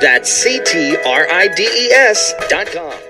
That's C T R I D E S dot com.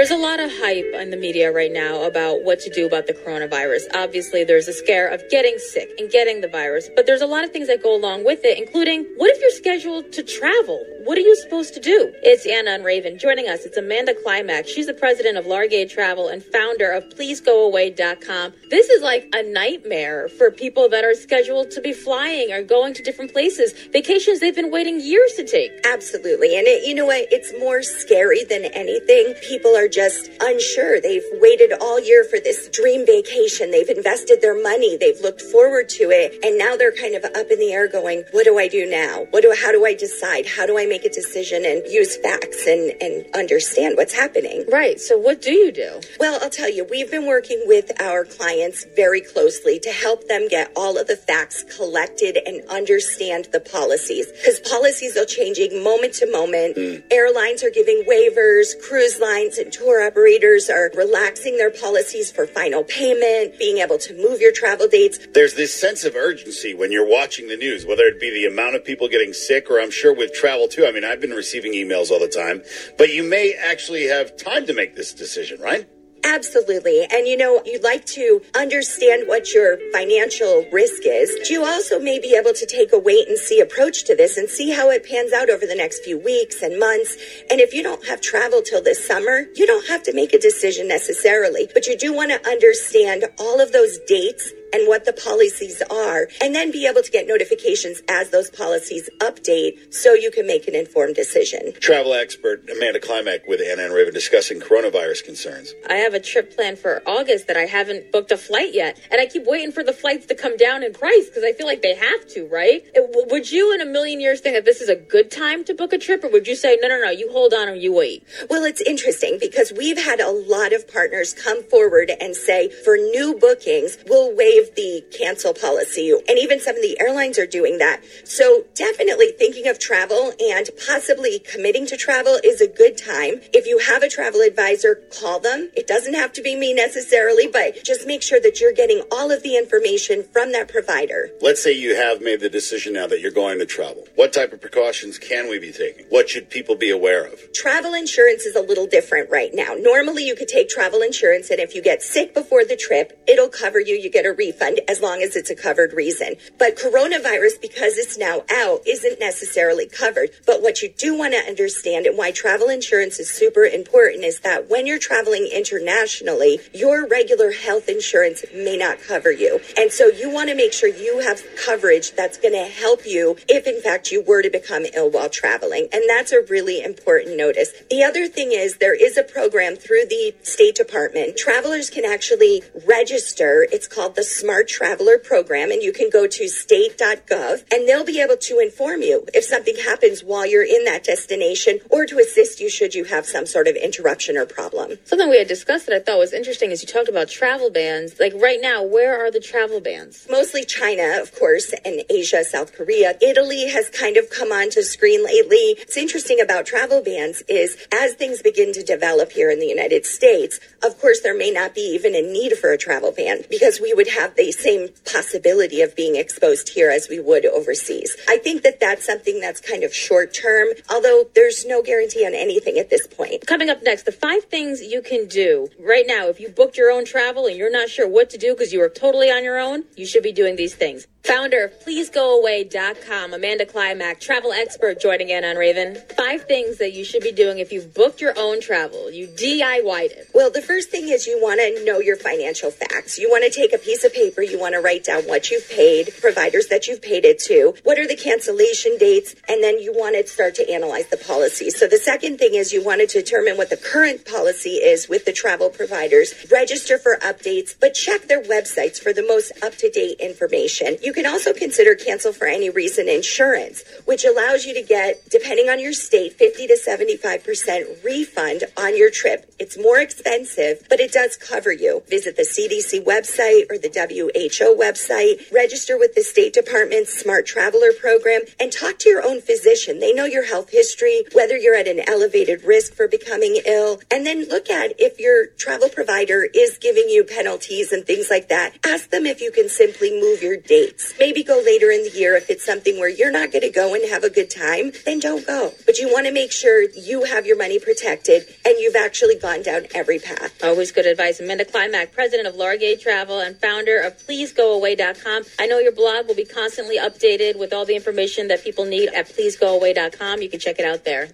There's a lot of hype in the media right now about what to do about the coronavirus. Obviously, there's a scare of getting sick and getting the virus, but there's a lot of things that go along with it, including what if you're scheduled to travel? What are you supposed to do? It's Anna and Raven joining us. It's Amanda Klimek. She's the president of Largay Travel and founder of PleaseGoAway.com. This is like a nightmare for people that are scheduled to be flying or going to different places, vacations they've been waiting years to take. Absolutely. And it, you know what? It's more scary than anything. People are just unsure. They've waited all year for this dream vacation. They've invested their money. They've looked forward to it. And now they're kind of up in the air going, what do I do now? What do, how do I decide? How do I make a decision and use facts and, and understand what's happening? Right. So what do you do? Well, I'll tell you, we've been working with our clients very closely to help them get all of the facts collected and understand the policies because policies are changing moment to moment. Mm. Airlines are giving waivers, cruise lines and tour operators are relaxing their policies for final payment, being able to move your travel dates. There's this sense of urgency when you're watching the news, whether it be the amount of people getting sick or I'm sure with travel too. I mean, I've been receiving emails all the time, but you may actually have time to make this decision, right? Absolutely. And you know, you'd like to understand what your financial risk is. You also may be able to take a wait and see approach to this and see how it pans out over the next few weeks and months. And if you don't have travel till this summer, you don't have to make a decision necessarily, but you do want to understand all of those dates and what the policies are, and then be able to get notifications as those policies update so you can make an informed decision. Travel expert Amanda Klimek with Anna and Raven discussing coronavirus concerns. I have a trip planned for August that I haven't booked a flight yet, and I keep waiting for the flights to come down in price because I feel like they have to, right? It- w- would you, in a million years, think that this is a good time to book a trip, or would you say, no, no, no, you hold on and you wait? Well, it's interesting because we've had a lot of partners come forward and say for new bookings, we'll waive the cancel policy. And even some of the airlines are doing that. So definitely thinking of travel and possibly committing to travel is a good time. If you have a travel advisor, call them. It doesn't have to be me necessarily, but just make sure that you're getting all of the information from that provider. Let's say you have made the decision now that you're going to travel. What type of precautions can we be taking? What should people be aware of? Travel insurance is a little different right now. Normally, you could take travel insurance, and if you get sick before the trip, it'll cover you. You get a refund as long as it's a covered reason. But coronavirus, because it's now out, isn't necessarily covered. But what you do want to understand and why travel insurance is super important is that when you're traveling internationally, your regular health insurance may not cover you. And so you want to make sure you have coverage that's going to help you if, in fact, you were to become ill while traveling. And that's a really important notice. The other thing is there is a program through the State Department. Travelers can actually register. It's called the Smart Traveler Program, and you can go to state.gov and they'll be able to inform you if something happens while you're in that destination or to assist you should you have some sort of interruption or problem. Something we had discussed that I thought was interesting is you talked about travel bans. Like right now, where are the travel bans? Mostly China, of course, and Asia, South Korea. Italy has kind of come onto screen lately. What's interesting about travel bans is as things begin to develop here in the United States, of course, there may not be even a need for a travel ban because we would have the same possibility of being exposed here as we would overseas. I think that that's something that's kind of short term, although there's no guarantee on anything at this point. Coming up next, the five things you can do right now. If you booked your own travel and you're not sure what to do because you are totally on your own, you should be doing these things. Founder of PleaseGoAway.com, Amanda Klimek, travel expert joining Anna on Raven. Five things that you should be doing if you've booked your own travel. You DIY'd it. Well, the first thing is you want to know your financial facts. You want to take a piece of paper, you want to write down what you've paid, providers that you've paid it to, what are the cancellation dates, and then you want to start to analyze the policy. So the second thing is you want to determine what the current policy is with the travel providers, register for updates, but check their websites for the most up-to-date information. You can also consider cancel for any reason insurance, which allows you to get, depending on your state, 50 to 75% refund on your trip. It's more expensive, but it does cover you. Visit the CDC website or the WHO website, register with the State Department's Smart Traveler program, and talk to your own physician. They know your health history, whether you're at an elevated risk for becoming ill, and then look at if your travel provider is giving you penalties and things like that. Ask them if you can simply move your dates. Dates. Maybe go later in the year if it's something where you're not going to go and have a good time, then don't go. But you want to make sure you have your money protected and you've actually gone down every path. Always good advice. Amanda Klimek, president of Largay Travel and founder of PleaseGoAway.com. I know your blog will be constantly updated with all the information that people need at PleaseGoAway.com. You can check it out there.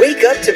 Wake up to